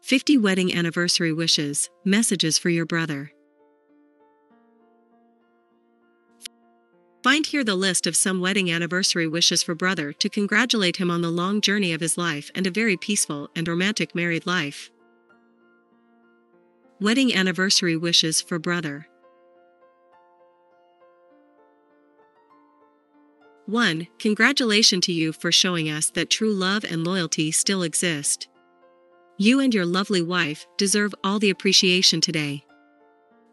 50 wedding anniversary wishes, messages for your brother. Find here the list of some wedding anniversary wishes for brother to congratulate him on the long journey of his life and a very peaceful and romantic married life. Wedding anniversary wishes for brother. 1. Congratulations to you for showing us that true love and loyalty still exist. You and your lovely wife deserve all the appreciation today.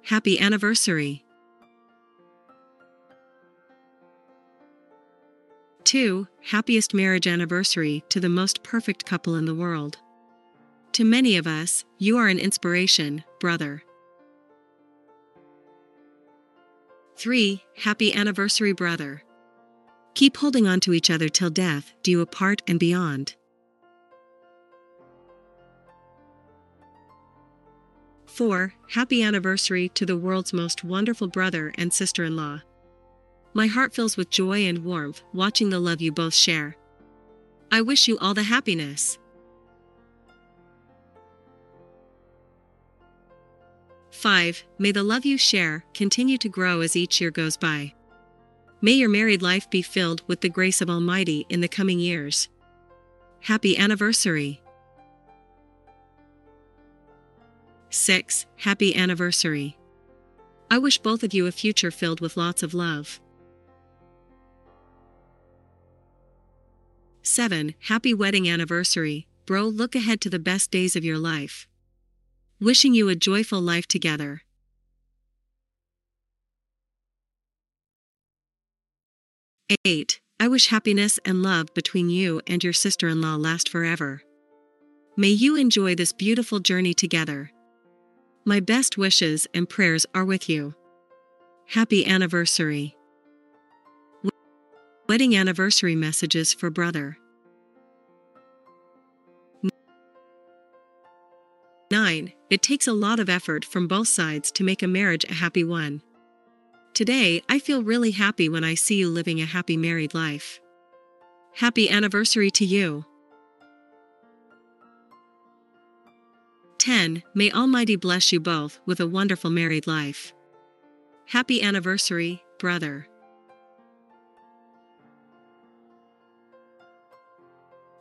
Happy anniversary! 2. Happiest marriage anniversary to the most perfect couple in the world. To many of us, you are an inspiration, brother. 3. Happy anniversary, brother. Keep holding on to each other till death do you apart and beyond. 4. Happy anniversary to the world's most wonderful brother and sister in law. My heart fills with joy and warmth watching the love you both share. I wish you all the happiness. 5. May the love you share continue to grow as each year goes by. May your married life be filled with the grace of Almighty in the coming years. Happy anniversary! 6. Happy anniversary. I wish both of you a future filled with lots of love. 7. Happy wedding anniversary, bro. Look ahead to the best days of your life. Wishing you a joyful life together. Eight. I wish happiness and love between you and your sister in law last forever. May you enjoy this beautiful journey together. My best wishes and prayers are with you. Happy anniversary. Wedding anniversary messages for brother. 9. It takes a lot of effort from both sides to make a marriage a happy one. Today, I feel really happy when I see you living a happy married life. Happy anniversary to you. 10. May Almighty bless you both with a wonderful married life. Happy anniversary, brother.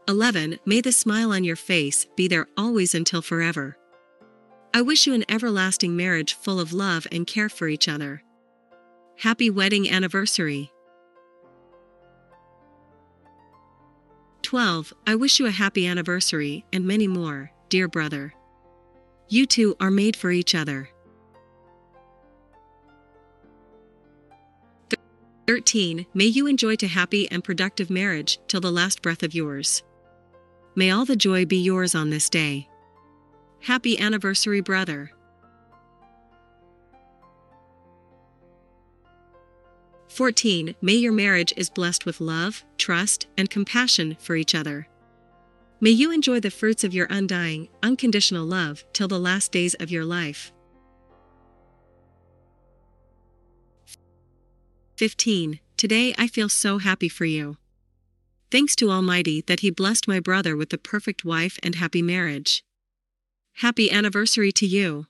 11. May the smile on your face be there always until forever. I wish you an everlasting marriage full of love and care for each other. Happy wedding anniversary. 12. I wish you a happy anniversary and many more, dear brother. You two are made for each other. 13. May you enjoy to happy and productive marriage till the last breath of yours. May all the joy be yours on this day. Happy anniversary, brother. 14. May your marriage is blessed with love, trust, and compassion for each other. May you enjoy the fruits of your undying, unconditional love till the last days of your life. 15. Today I feel so happy for you. Thanks to Almighty that He blessed my brother with the perfect wife and happy marriage. Happy anniversary to you.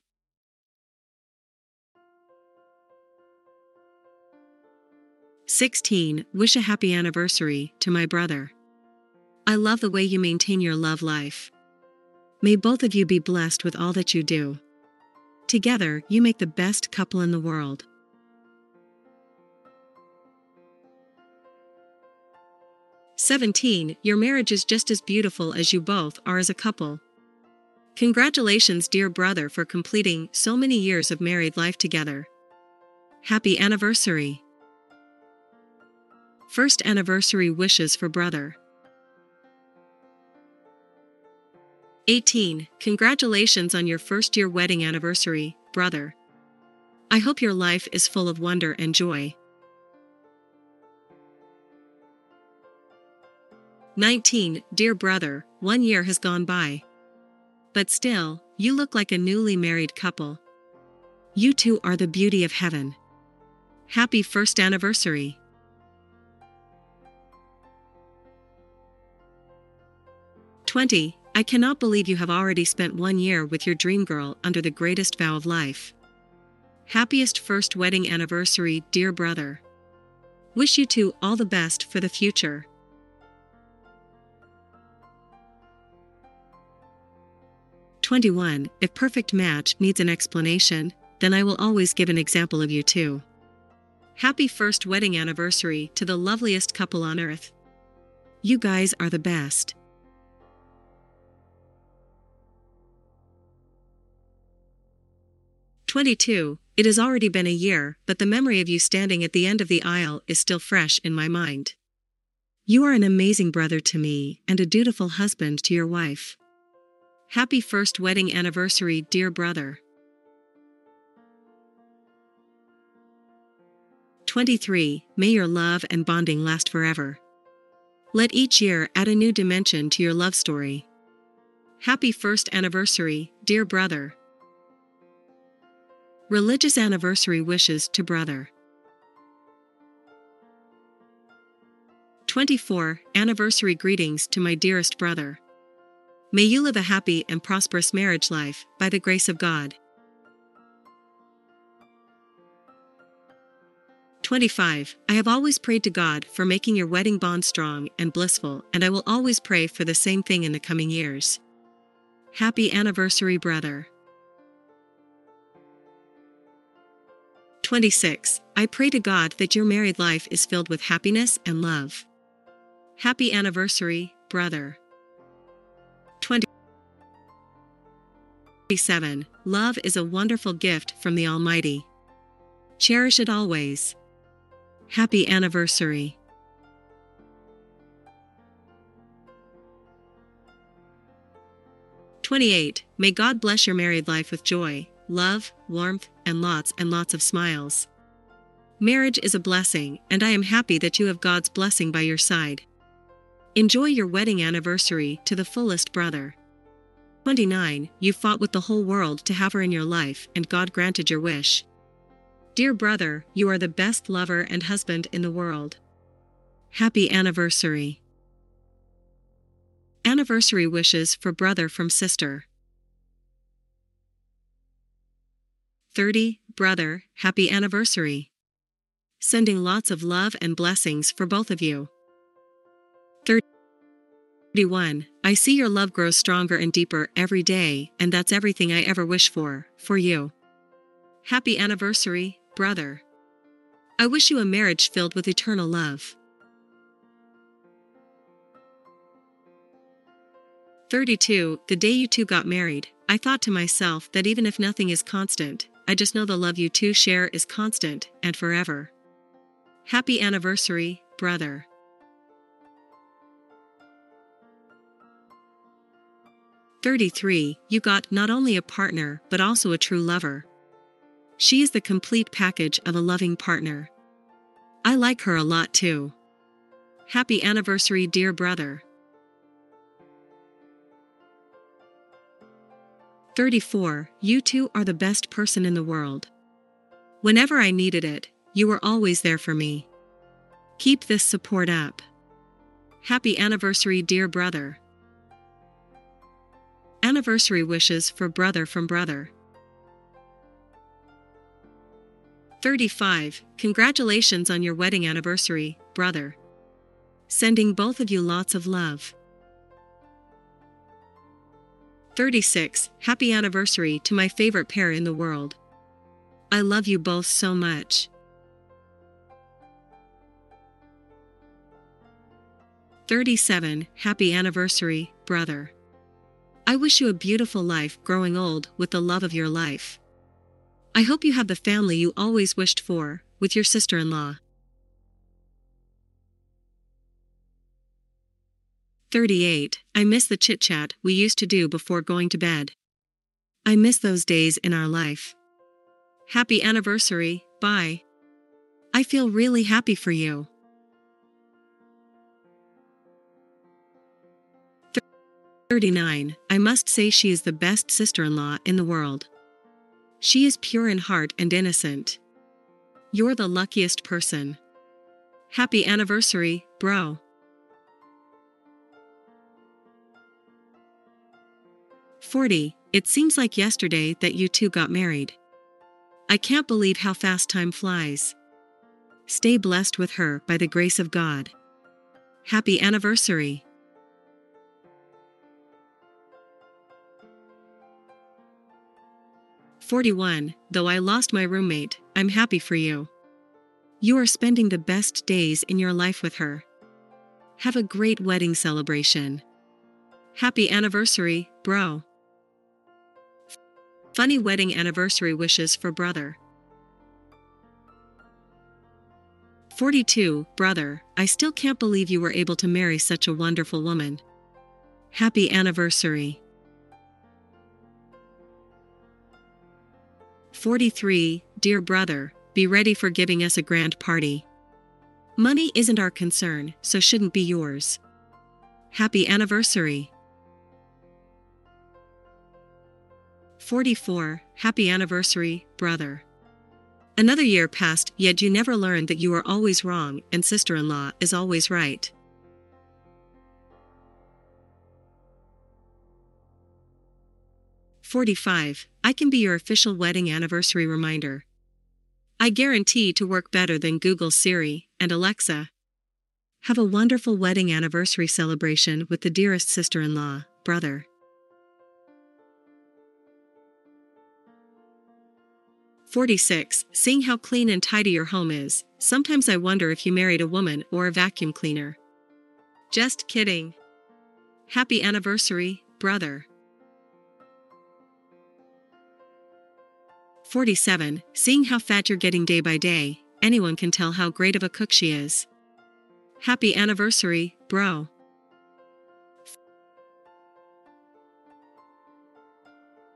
Sixteen, wish a happy anniversary to my brother. I love the way you maintain your love life. May both of you be blessed with all that you do. Together, you make the best couple in the world. 17. Your marriage is just as beautiful as you both are as a couple. Congratulations, dear brother, for completing so many years of married life together. Happy anniversary. First anniversary wishes for brother. 18. Congratulations on your first year wedding anniversary, brother. I hope your life is full of wonder and joy. 19. Dear brother, one year has gone by. But still, you look like a newly married couple. You two are the beauty of heaven. Happy first anniversary. Twenty. I cannot believe you have already spent one year with your dream girl under the greatest vow of life. Happiest first wedding anniversary, dear brother. Wish you two all the best for the future. Twenty-one. If perfect match needs an explanation, then I will always give an example of you two. Happy first wedding anniversary to the loveliest couple on earth. You guys are the best. 22. It has already been a year, but the memory of you standing at the end of the aisle is still fresh in my mind. You are an amazing brother to me and a dutiful husband to your wife. Happy first wedding anniversary, dear brother. 23. May your love and bonding last forever. Let each year add a new dimension to your love story. Happy first anniversary, dear brother. Religious anniversary wishes to brother. 24. Anniversary greetings to my dearest brother. May you live a happy and prosperous marriage life, by the grace of God. 25. I have always prayed to God for making your wedding bond strong and blissful, and I will always pray for the same thing in the coming years. Happy anniversary, brother. 26. I pray to God that your married life is filled with happiness and love. Happy anniversary, brother. 27. Love is a wonderful gift from the Almighty. Cherish it always. Happy anniversary. Twenty-eight. May God bless your married life with joy, love, warmth, and lots and lots of smiles. Marriage is a blessing, and I am happy that you have God's blessing by your side. Enjoy your wedding anniversary to the fullest, brother. 29. You fought with the whole world to have her in your life, and God granted your wish. Dear brother, you are the best lover and husband in the world. Happy anniversary. Anniversary wishes for brother from sister. 30. Brother, happy anniversary. Sending lots of love and blessings for both of you. 31. I see your love grows stronger and deeper every day, and that's everything I ever wish for, for you. Happy anniversary, brother. I wish you a marriage filled with eternal love. 32. The day you two got married, I thought to myself that even if nothing is constant, I just know the love you two share is constant and forever. Happy anniversary, brother. Thirty-three, you got not only a partner but also a true lover. She is the complete package of a loving partner. I like her a lot too. Happy anniversary, dear brother. 34. You two are the best person in the world. Whenever I needed it, you were always there for me. Keep this support up. Happy anniversary, dear brother. Anniversary wishes for brother from brother. 35. Congratulations on your wedding anniversary, brother. Sending both of you lots of love. 36. Happy anniversary to my favorite pair in the world. I love you both so much. Thirty-seven, happy anniversary, brother. I wish you a beautiful life growing old with the love of your life. I hope you have the family you always wished for, with your sister-in-law. 38. I miss the chit chat we used to do before going to bed. I miss those days in our life. Happy anniversary, bye. I feel really happy for you. 39. I must say she is the best sister in law in the world. She is pure in heart and innocent. You're the luckiest person. Happy anniversary, bro. 40. It seems like yesterday that you two got married. I can't believe how fast time flies. Stay blessed with her by the grace of God. Happy anniversary. Forty-one. Though I lost my roommate, I'm happy for you. You are spending the best days in your life with her. Have a great wedding celebration. Happy anniversary, bro. Funny wedding anniversary wishes for brother. 42. Brother, I still can't believe you were able to marry such a wonderful woman. Happy anniversary. 43. Dear brother, be ready for giving us a grand party. Money isn't our concern, so shouldn't be yours. Happy anniversary. 44. Happy anniversary, brother. Another year passed, yet you never learned that you are always wrong and sister in law is always right. Forty-five. I can be your official wedding anniversary reminder. I guarantee to work better than Google Siri and Alexa. Have a wonderful wedding anniversary celebration with the dearest sister in law, brother. 46. Seeing how clean and tidy your home is, sometimes I wonder if you married a woman or a vacuum cleaner. Just kidding. Happy anniversary, brother. 47. Seeing how fat you're getting day by day, anyone can tell how great of a cook she is. Happy anniversary, bro.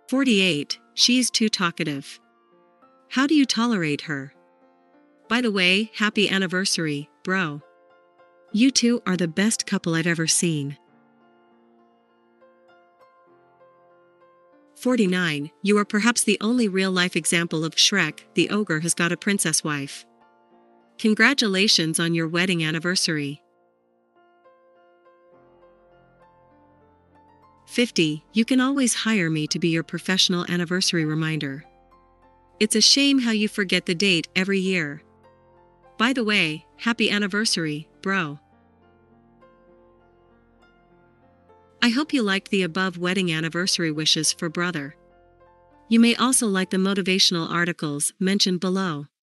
48. She's too talkative. How do you tolerate her? By the way, happy anniversary, bro. You two are the best couple I've ever seen. 49. You are perhaps the only real life example of Shrek, the ogre has got a princess wife. Congratulations on your wedding anniversary. 50. You can always hire me to be your professional anniversary reminder. It's a shame how you forget the date every year. By the way, happy anniversary, bro. I hope you liked the above wedding anniversary wishes for brother. You may also like the motivational articles mentioned below.